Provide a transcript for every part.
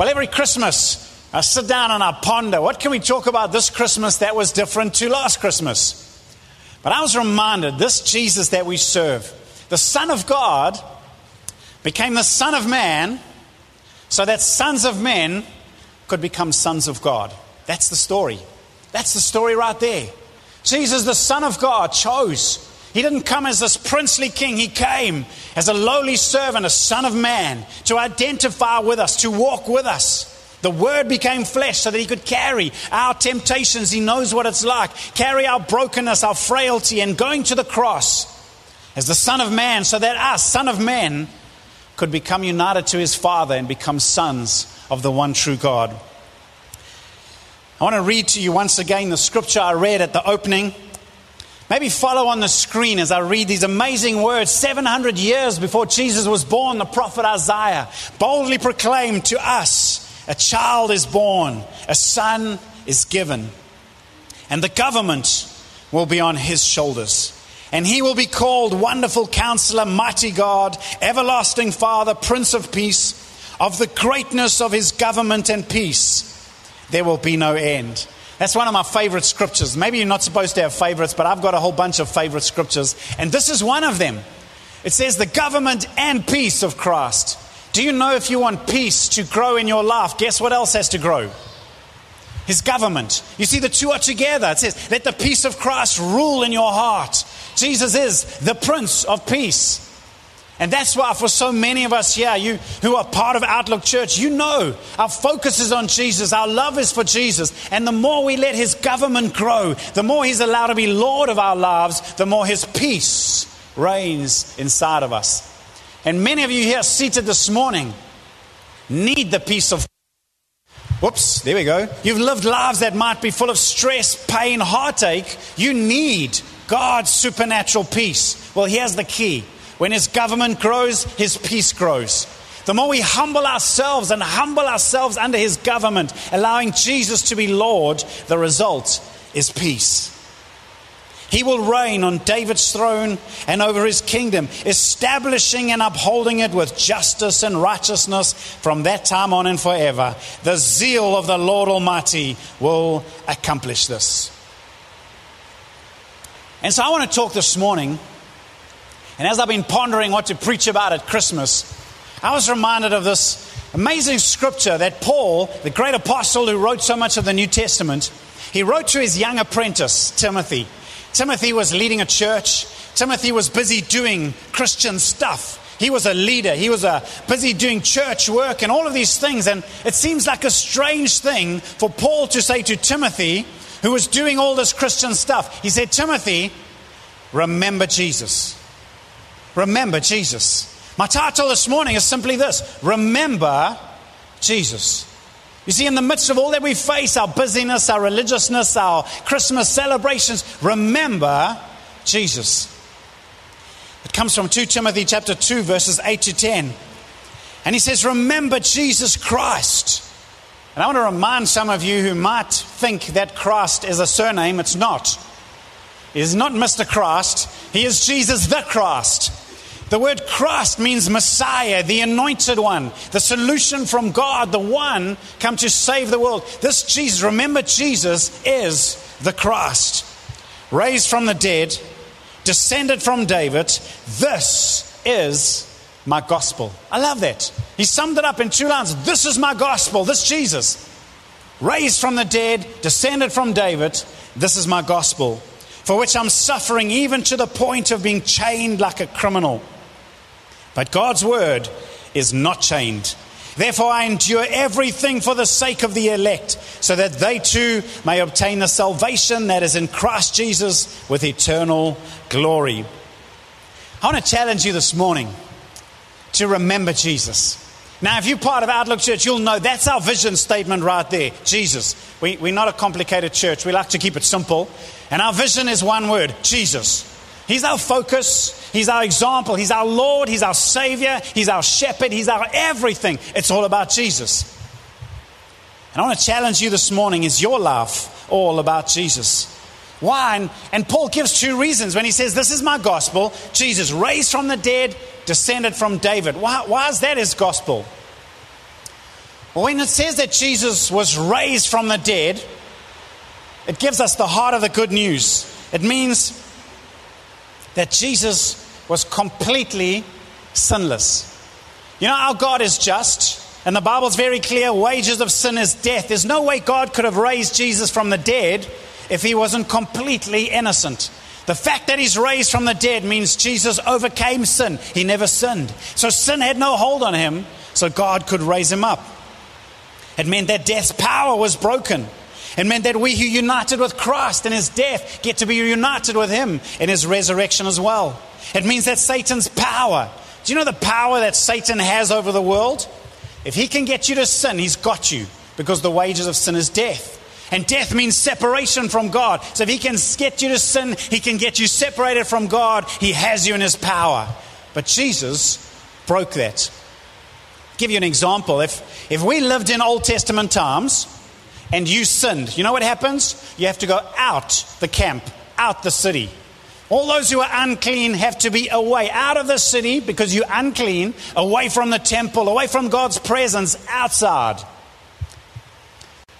Well, every Christmas, I sit down and I ponder what can we talk about this Christmas that was different to last Christmas? But I was reminded this Jesus that we serve, the Son of God, became the Son of Man so that sons of men could become sons of God. That's the story. That's the story right there. Jesus, the Son of God, chose. He didn't come as this princely king. He came as a lowly servant, a son of man, to identify with us, to walk with us. The Word became flesh so that He could carry our temptations. He knows what it's like. Carry our brokenness, our frailty, and going to the cross as the Son of Man so that us, Son of Men, could become united to His Father and become sons of the one true God. I want to read to you once again the scripture I read at the opening. Maybe follow on the screen as I read these amazing words. 700 years before Jesus was born, the prophet Isaiah boldly proclaimed to us a child is born, a son is given, and the government will be on his shoulders. And he will be called Wonderful Counselor, Mighty God, Everlasting Father, Prince of Peace. Of the greatness of his government and peace, there will be no end. That's one of my favorite scriptures. Maybe you're not supposed to have favorites, but I've got a whole bunch of favorite scriptures. And this is one of them. It says, The government and peace of Christ. Do you know if you want peace to grow in your life, guess what else has to grow? His government. You see, the two are together. It says, Let the peace of Christ rule in your heart. Jesus is the Prince of Peace. And that's why, for so many of us here, you who are part of Outlook Church, you know our focus is on Jesus, our love is for Jesus. And the more we let His government grow, the more He's allowed to be Lord of our lives, the more His peace reigns inside of us. And many of you here seated this morning need the peace of Whoops, there we go. You've lived lives that might be full of stress, pain, heartache. You need God's supernatural peace. Well, here's the key when His government grows, His peace grows. The more we humble ourselves and humble ourselves under His government, allowing Jesus to be Lord, the result is peace. He will reign on David's throne and over his kingdom, establishing and upholding it with justice and righteousness from that time on and forever. The zeal of the Lord Almighty will accomplish this. And so I want to talk this morning and as I've been pondering what to preach about at Christmas, I was reminded of this amazing scripture that Paul, the great apostle who wrote so much of the New Testament, he wrote to his young apprentice, Timothy. Timothy was leading a church. Timothy was busy doing Christian stuff. He was a leader. He was a busy doing church work and all of these things. And it seems like a strange thing for Paul to say to Timothy, who was doing all this Christian stuff. He said, Timothy, remember Jesus. Remember Jesus. My title this morning is simply this Remember Jesus. You see, in the midst of all that we face, our busyness, our religiousness, our Christmas celebrations, remember Jesus. It comes from 2 Timothy chapter 2, verses 8 to 10. And he says, Remember Jesus Christ. And I want to remind some of you who might think that Christ is a surname, it's not. It is not Mr. Christ, he is Jesus the Christ. The word Christ means Messiah, the anointed one, the solution from God, the one come to save the world. This Jesus, remember, Jesus is the Christ, raised from the dead, descended from David. This is my gospel. I love that. He summed it up in two lines. This is my gospel. This Jesus, raised from the dead, descended from David. This is my gospel, for which I'm suffering even to the point of being chained like a criminal. But God's word is not chained. Therefore, I endure everything for the sake of the elect, so that they too may obtain the salvation that is in Christ Jesus with eternal glory. I want to challenge you this morning to remember Jesus. Now, if you're part of Outlook Church, you'll know that's our vision statement right there Jesus. We, we're not a complicated church, we like to keep it simple. And our vision is one word Jesus. He's our focus. He's our example. He's our Lord. He's our Savior. He's our shepherd. He's our everything. It's all about Jesus. And I want to challenge you this morning is your life all about Jesus? Why? And, and Paul gives two reasons when he says, This is my gospel. Jesus raised from the dead, descended from David. Why, why is that his gospel? Well, when it says that Jesus was raised from the dead, it gives us the heart of the good news. It means that Jesus was completely sinless. You know, our God is just, and the Bible's very clear wages of sin is death. There's no way God could have raised Jesus from the dead if he wasn't completely innocent. The fact that he's raised from the dead means Jesus overcame sin. He never sinned. So sin had no hold on him, so God could raise him up. It meant that death's power was broken. It meant that we who united with Christ in his death get to be united with him in his resurrection as well. It means that Satan's power, do you know the power that Satan has over the world? If he can get you to sin, he's got you because the wages of sin is death. And death means separation from God. So if he can get you to sin, he can get you separated from God. He has you in his power. But Jesus broke that. I'll give you an example. If, if we lived in Old Testament times and you sinned, you know what happens? You have to go out the camp, out the city. All those who are unclean have to be away, out of the city because you're unclean, away from the temple, away from God's presence, outside.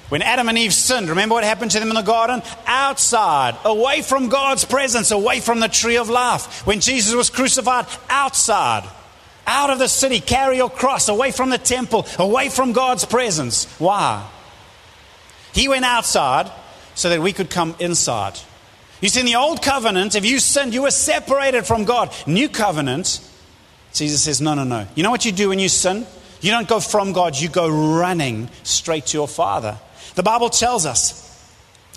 When Adam and Eve sinned, remember what happened to them in the garden? Outside, away from God's presence, away from the tree of life. When Jesus was crucified, outside, out of the city, carry your cross, away from the temple, away from God's presence. Why? He went outside so that we could come inside. You see, in the old covenant, if you sinned, you were separated from God. New covenant, Jesus says, no, no, no. You know what you do when you sin? You don't go from God, you go running straight to your Father. The Bible tells us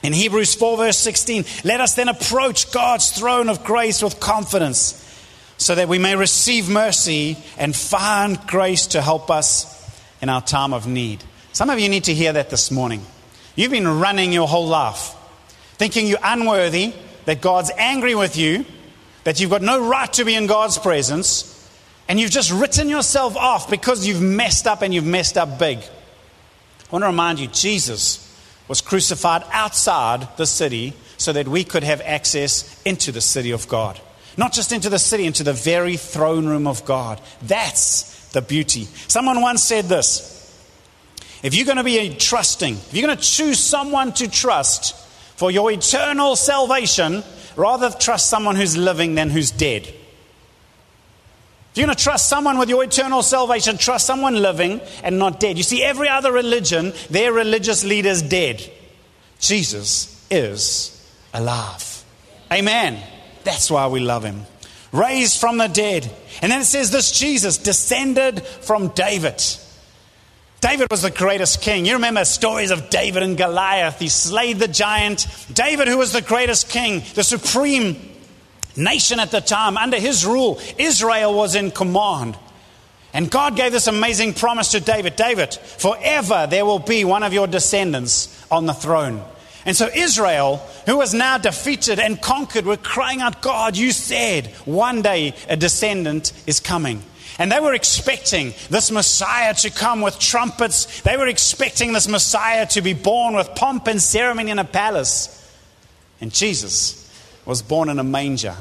in Hebrews 4, verse 16, let us then approach God's throne of grace with confidence so that we may receive mercy and find grace to help us in our time of need. Some of you need to hear that this morning. You've been running your whole life, thinking you're unworthy, that God's angry with you, that you've got no right to be in God's presence, and you've just written yourself off because you've messed up and you've messed up big. I want to remind you Jesus was crucified outside the city so that we could have access into the city of God. Not just into the city, into the very throne room of God. That's the beauty. Someone once said this if you're going to be trusting, if you're going to choose someone to trust for your eternal salvation, rather trust someone who's living than who's dead. If you're going to trust someone with your eternal salvation, trust someone living and not dead. You see, every other religion, their religious leader's dead. Jesus is alive. Amen. That's why we love him. Raised from the dead. And then it says this Jesus descended from David. David was the greatest king. You remember stories of David and Goliath. He slayed the giant. David, who was the greatest king, the supreme nation at the time, under his rule, Israel was in command. And God gave this amazing promise to David David, forever there will be one of your descendants on the throne. And so Israel, who was now defeated and conquered, were crying out, God, you said one day a descendant is coming. And they were expecting this Messiah to come with trumpets. They were expecting this Messiah to be born with pomp and ceremony in a palace. And Jesus was born in a manger.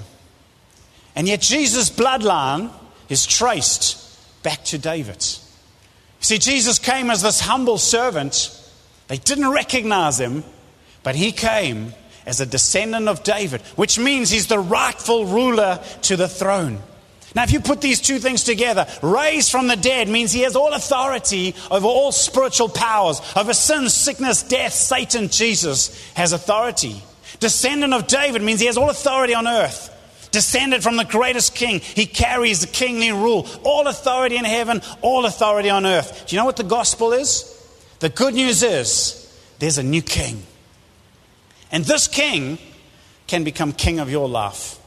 And yet, Jesus' bloodline is traced back to David. See, Jesus came as this humble servant. They didn't recognize him, but he came as a descendant of David, which means he's the rightful ruler to the throne. Now, if you put these two things together, raised from the dead means he has all authority over all spiritual powers, over sin, sickness, death, Satan, Jesus has authority. Descendant of David means he has all authority on earth. Descended from the greatest king, he carries the kingly rule. All authority in heaven, all authority on earth. Do you know what the gospel is? The good news is there's a new king. And this king can become king of your life.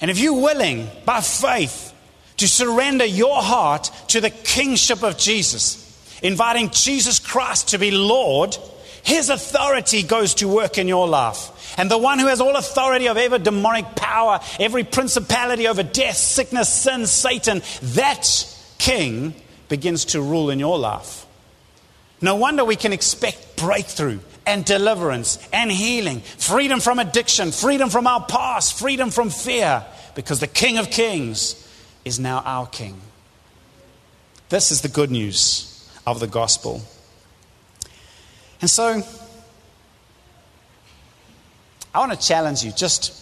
And if you're willing, by faith, to surrender your heart to the kingship of Jesus, inviting Jesus Christ to be Lord, his authority goes to work in your life. And the one who has all authority of every demonic power, every principality over death, sickness, sin, Satan, that king begins to rule in your life. No wonder we can expect breakthrough and deliverance and healing, freedom from addiction, freedom from our past, freedom from fear, because the King of Kings is now our King. This is the good news. of the gospel. And so, I want to challenge you just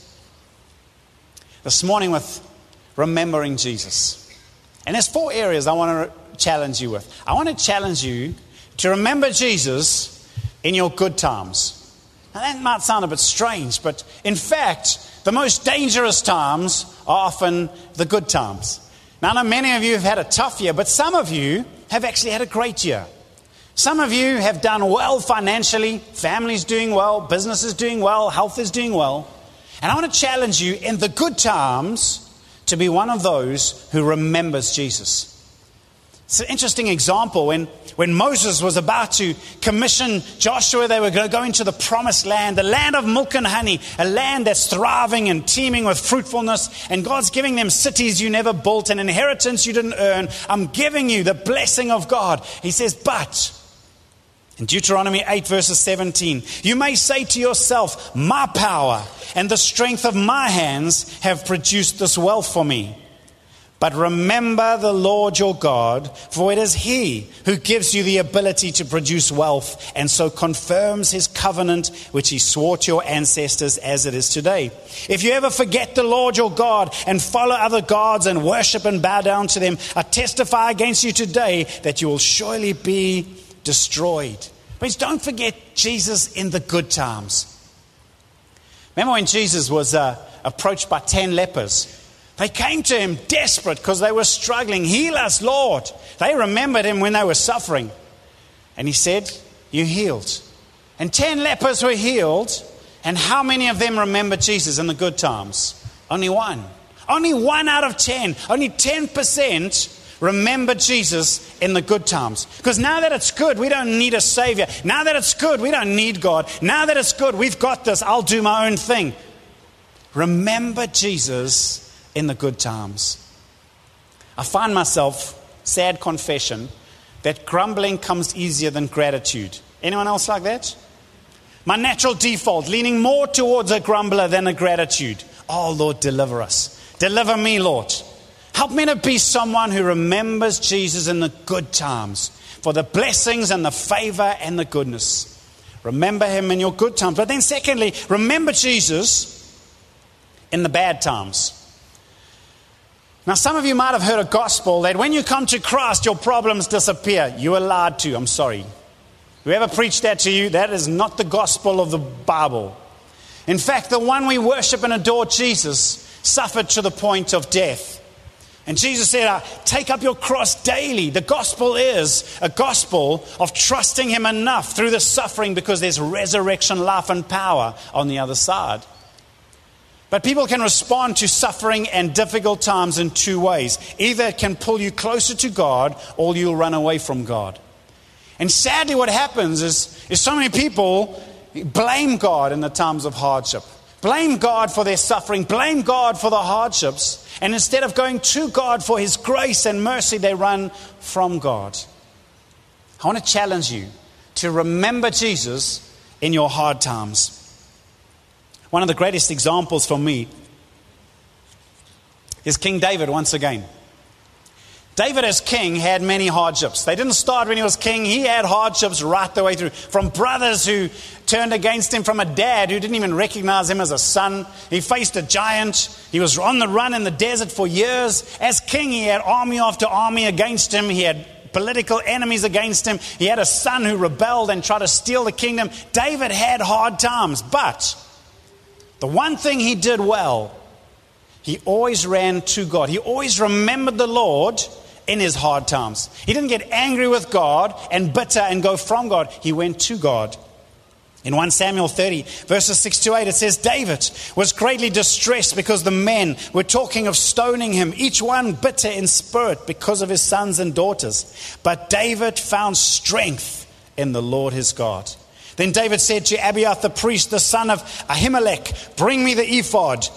this morning with remembering Jesus. And there's four areas I want to challenge you with. I want to challenge you to remember Jesus in your good times. Now, that might sound a bit strange, but in fact, the most dangerous times are often the good times. Now, I know many of you have had a tough year, but some of you have actually had a great year. Some of you have done well financially, families doing well, business is doing well, health is doing well. And I want to challenge you in the good times to be one of those who remembers Jesus. It's an interesting example when, when Moses was about to commission Joshua, they were going to go into the promised land, the land of milk and honey, a land that's thriving and teeming with fruitfulness. And God's giving them cities you never built, an inheritance you didn't earn. I'm giving you the blessing of God. He says, but in Deuteronomy 8, verses 17, you may say to yourself, My power and the strength of my hands have produced this wealth for me. But remember the Lord your God, for it is He who gives you the ability to produce wealth and so confirms His covenant which He swore to your ancestors as it is today. If you ever forget the Lord your God and follow other gods and worship and bow down to them, I testify against you today that you will surely be destroyed. Please don't forget Jesus in the good times. Remember when Jesus was uh, approached by 10 lepers? They came to him desperate because they were struggling. Heal us, Lord. They remembered him when they were suffering. And he said, You healed. And 10 lepers were healed. And how many of them remember Jesus in the good times? Only one. Only one out of 10. Only 10% remember Jesus in the good times. Because now that it's good, we don't need a Savior. Now that it's good, we don't need God. Now that it's good, we've got this. I'll do my own thing. Remember Jesus in the good times. I find myself, sad confession, that grumbling comes easier than gratitude. Anyone else like that? My natural default, leaning more towards a grumbler than a gratitude. Oh, Lord, deliver us. Deliver me, Lord. Help me to be someone who remembers Jesus in the good times for the blessings and the favor and the goodness. Remember him in your good times. But then, secondly, remember Jesus in the bad times. Now, some of you might have heard a gospel that when you come to Christ, your problems disappear. You are allowed to. I'm sorry. Whoever preached that to you, that is not the gospel of the Bible. In fact, the one we worship and adore, Jesus, suffered to the point of death. And Jesus said, Take up your cross daily. The gospel is a gospel of trusting Him enough through the suffering because there's resurrection, life, and power on the other side. But people can respond to suffering and difficult times in two ways. Either it can pull you closer to God or you'll run away from God. And sadly, what happens is, is so many people blame God in the times of hardship, blame God for their suffering, blame God for the hardships. And instead of going to God for His grace and mercy, they run from God. I want to challenge you to remember Jesus in your hard times. One of the greatest examples for me is King David once again. David, as king, had many hardships. They didn't start when he was king. He had hardships right the way through. From brothers who turned against him, from a dad who didn't even recognize him as a son. He faced a giant. He was on the run in the desert for years. As king, he had army after army against him. He had political enemies against him. He had a son who rebelled and tried to steal the kingdom. David had hard times, but the one thing he did well, he always ran to God. He always remembered the Lord in his hard times. He didn't get angry with God and bitter and go from God. He went to God. In 1 Samuel 30, verses 6 to 8, it says, David was greatly distressed because the men were talking of stoning him, each one bitter in spirit because of his sons and daughters. But David found strength in the Lord his God. Then David said to Abiathar the priest, the son of Ahimelech, Bring me the ephod.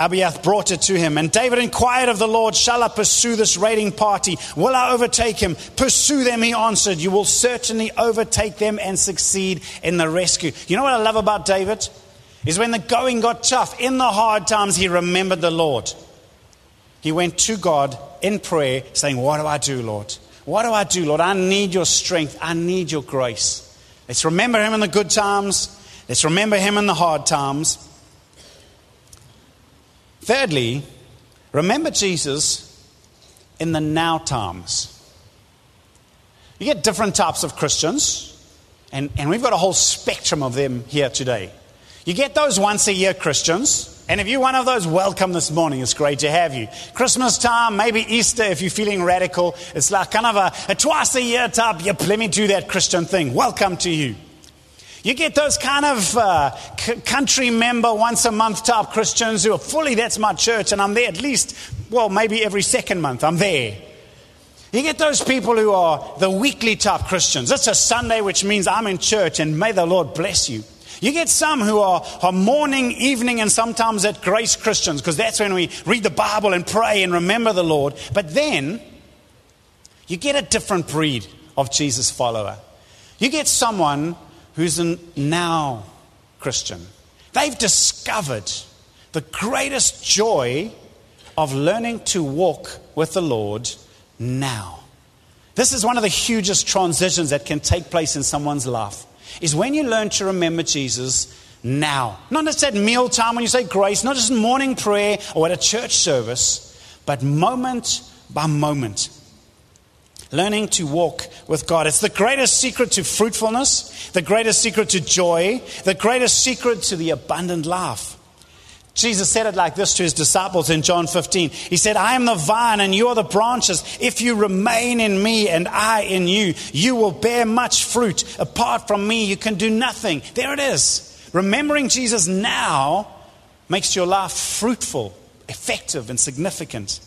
Abiathar brought it to him, and David inquired of the Lord, Shall I pursue this raiding party? Will I overtake him? Pursue them, he answered. You will certainly overtake them and succeed in the rescue. You know what I love about David? Is when the going got tough, in the hard times, he remembered the Lord. He went to God in prayer, saying, What do I do, Lord? What do I do, Lord? I need your strength. I need your grace. Let's remember him in the good times. Let's remember him in the hard times. Thirdly, remember Jesus in the now times. You get different types of Christians, and, and we've got a whole spectrum of them here today. You get those once a year Christians, and if you're one of those, welcome this morning. It's great to have you. Christmas time, maybe Easter, if you're feeling radical. It's like kind of a, a twice a year type, yep, let me do that Christian thing. Welcome to you. You get those kind of uh, c- country member, once a month type Christians who are fully, that's my church, and I'm there at least, well, maybe every second month. I'm there. You get those people who are the weekly type Christians. It's a Sunday, which means I'm in church, and may the Lord bless you. You get some who are, are morning, evening, and sometimes at grace Christians, because that's when we read the Bible and pray and remember the Lord. But then you get a different breed of Jesus follower. You get someone who's a now Christian. They've discovered the greatest joy of learning to walk with the Lord now. This is one of the hugest transitions that can take place in someone's life is when you learn to remember Jesus now. Not just at mealtime when you say grace, not just in morning prayer or at a church service, but moment by moment. Learning to walk with God. It's the greatest secret to fruitfulness, the greatest secret to joy, the greatest secret to the abundant life. Jesus said it like this to his disciples in John 15. He said, I am the vine and you are the branches. If you remain in me and I in you, you will bear much fruit. Apart from me, you can do nothing. There it is. Remembering Jesus now makes your life fruitful, effective, and significant.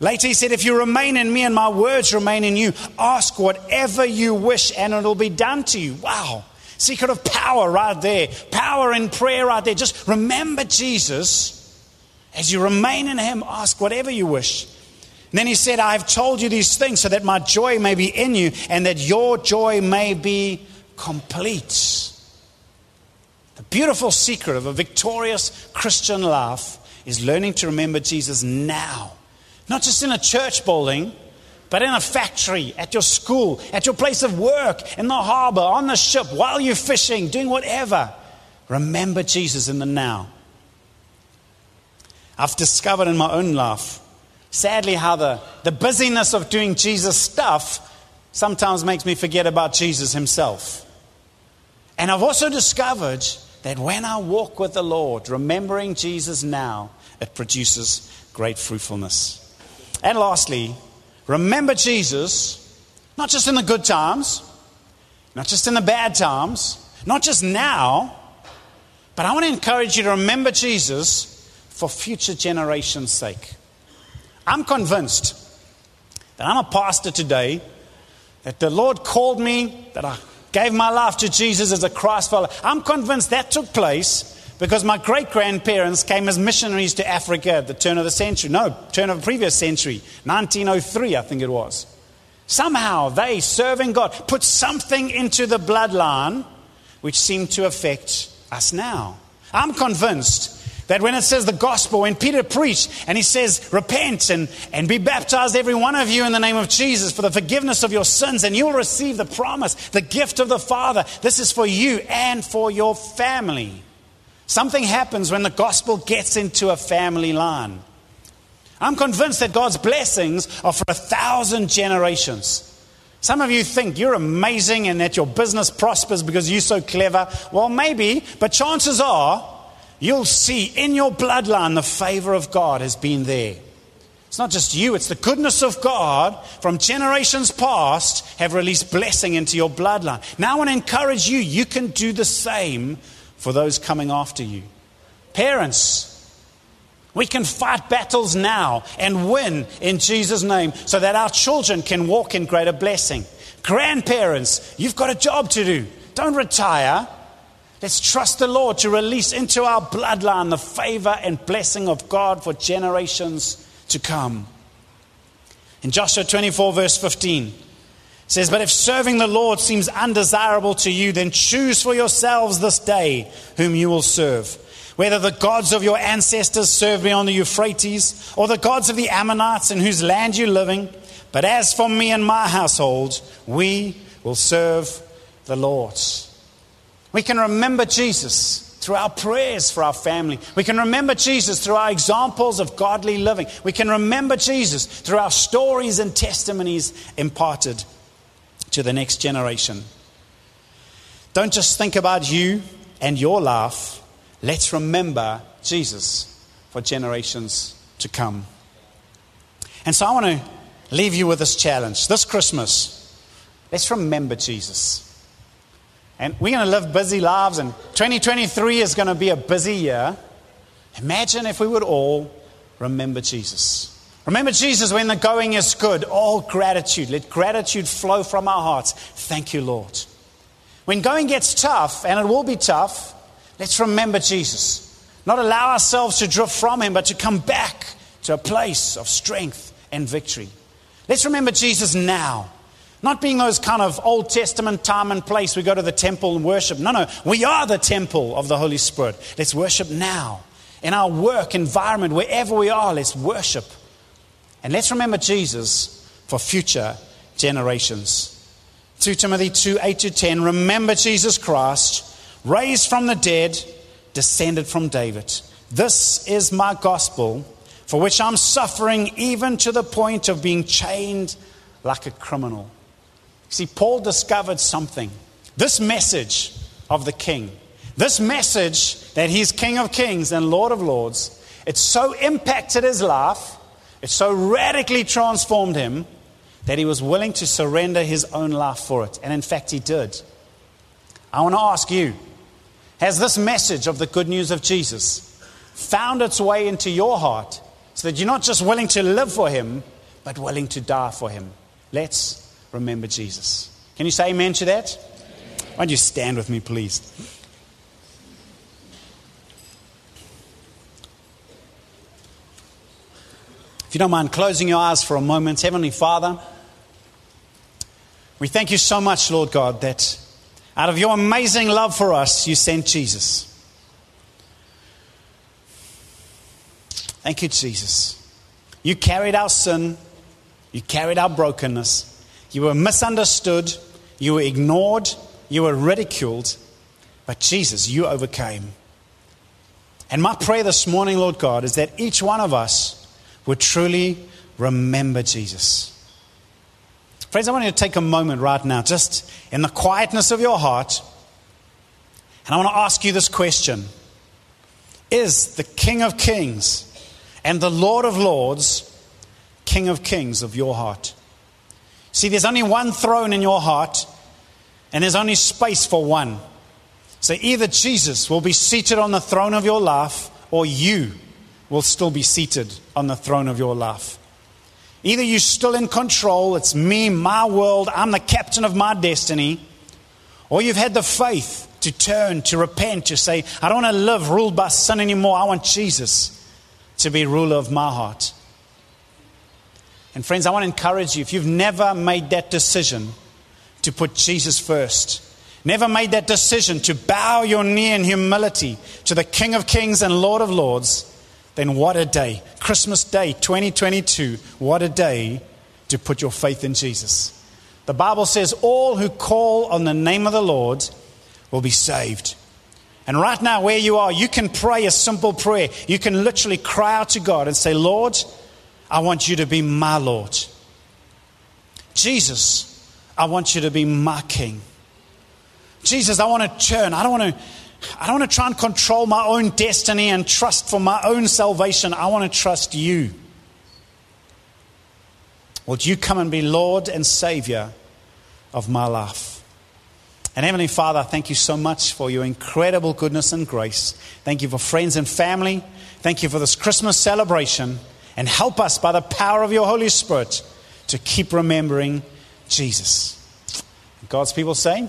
Later, he said, If you remain in me and my words remain in you, ask whatever you wish and it'll be done to you. Wow. Secret of power right there. Power in prayer right there. Just remember Jesus. As you remain in Him, ask whatever you wish. And then He said, I've told you these things so that my joy may be in you and that your joy may be complete. The beautiful secret of a victorious Christian life is learning to remember Jesus now. Not just in a church building, but in a factory, at your school, at your place of work, in the harbor, on the ship, while you're fishing, doing whatever, remember Jesus in the now. I've discovered in my own life, sadly, how the, the busyness of doing Jesus stuff sometimes makes me forget about Jesus himself. And I've also discovered that when I walk with the Lord, remembering Jesus now, it produces great fruitfulness. And lastly, Remember Jesus, not just in the good times, not just in the bad times, not just now, but I want to encourage you to remember Jesus for future generations' sake. I'm convinced that I'm a pastor today, that the Lord called me, that I gave my life to Jesus as a Christ follower. I'm convinced that took place because my great grandparents came as missionaries to Africa at the turn of the century. No, turn of the previous century, 1903, I think it was. Somehow they, serving God, put something into the bloodline which seemed to affect us now. I'm convinced that when it says the gospel, when Peter preached and he says, Repent and, and be baptized, every one of you, in the name of Jesus for the forgiveness of your sins, and you'll receive the promise, the gift of the Father. This is for you and for your family. Something happens when the gospel gets into a family line. I'm convinced that God's blessings are for a thousand generations. Some of you think you're amazing and that your business prospers because you're so clever. Well, maybe, but chances are you'll see in your bloodline the favor of God has been there. It's not just you, it's the goodness of God from generations past have released blessing into your bloodline. Now I want to encourage you, you can do the same for those coming after you. Parents, we can fight battles now and win in Jesus' name so that our children can walk in greater blessing. Grandparents, you've got a job to do. Don't retire. Let's trust the Lord to release into our bloodline the favor and blessing of God for generations to come. In Joshua 24, verse 15, says, But if serving the Lord seems undesirable to you, then choose for yourselves this day whom you will serve. Whether the gods of your ancestors served beyond the Euphrates, or the gods of the Amorites in whose land you're living, But as for me and my household, we will serve the Lord. We can remember Jesus through our prayers for our family. We can remember Jesus through our examples of godly living. We can remember Jesus through our stories and testimonies imparted to the next generation. Don't just think about you and your life. Let's remember Jesus for generations to come. And so I want to leave you with this challenge. This Christmas, let's remember Jesus. And we're going to live busy lives, and 2023 is going to be a busy year. Imagine if we would all remember Jesus. Remember Jesus when the going is good. All gratitude. Let gratitude flow from our hearts. Thank you, Lord. When going gets tough, and it will be tough, let's remember Jesus. Not allow ourselves to drift from Him, but to come back to a place of strength and victory. Let's remember Jesus now. Not being those kind of Old Testament time and place we go to the temple and worship. No, no. We are the temple of the Holy Spirit. Let's worship now. In our work environment, wherever we are, let's worship. And let's remember Jesus for future generations. 2 Timothy 2 8 to 10. Remember Jesus Christ, raised from the dead, descended from David. This is my gospel, for which I'm suffering even to the point of being chained like a criminal. See, Paul discovered something. This message of the king, this message that he's King of Kings and Lord of Lords, it so impacted his life, it so radically transformed him that he was willing to surrender his own life for it. And in fact, he did. I want to ask you has this message of the good news of Jesus found its way into your heart so that you're not just willing to live for him, but willing to die for him? Let's remember Jesus. Can you say amen to that? Why don't you stand with me, please? If you don't mind closing your eyes for a moment, Heavenly Father, we thank you so much, Lord God, that out of your amazing love for us, you sent Jesus. Thank you, Jesus. You carried our sin, you carried our brokenness, you were misunderstood, you were ignored, you were ridiculed, but Jesus, you overcame. And my prayer this morning, Lord God, is that each one of us would truly remember Jesus. Friends, I want you to take a moment right now, just in the quietness of your heart, and I want to ask you this question Is the King of Kings and the Lord of Lords King of Kings of your heart? See, there's only one throne in your heart, and there's only space for one. So either Jesus will be seated on the throne of your life, or you will still be seated on the throne of your life. Either you're still in control, it's me, my world, I'm the captain of my destiny, or you've had the faith to turn, to repent, to say, I don't want to live ruled by sin anymore. I want Jesus to be ruler of my heart. And friends, I want to encourage you if you've never made that decision to put Jesus first, never made that decision to bow your knee in humility to the King of Kings and Lord of Lords, then what a day. Christmas Day 2022, what a day to put your faith in Jesus. The Bible says, All who call on the name of the Lord will be saved. And right now, where you are, you can pray a simple prayer. You can literally cry out to God and say, Lord, I want you to be my Lord. Jesus, I want you to be my King. Jesus, I want to turn. I don't want to. I don't want to try and control my own destiny and trust for my own salvation. I want to trust you. Would you come and be Lord and Savior of my life? And Heavenly Father, thank you so much for your incredible goodness and grace. Thank you for friends and family. Thank you for this Christmas celebration and help us by the power of your Holy Spirit to keep remembering Jesus. God's people say,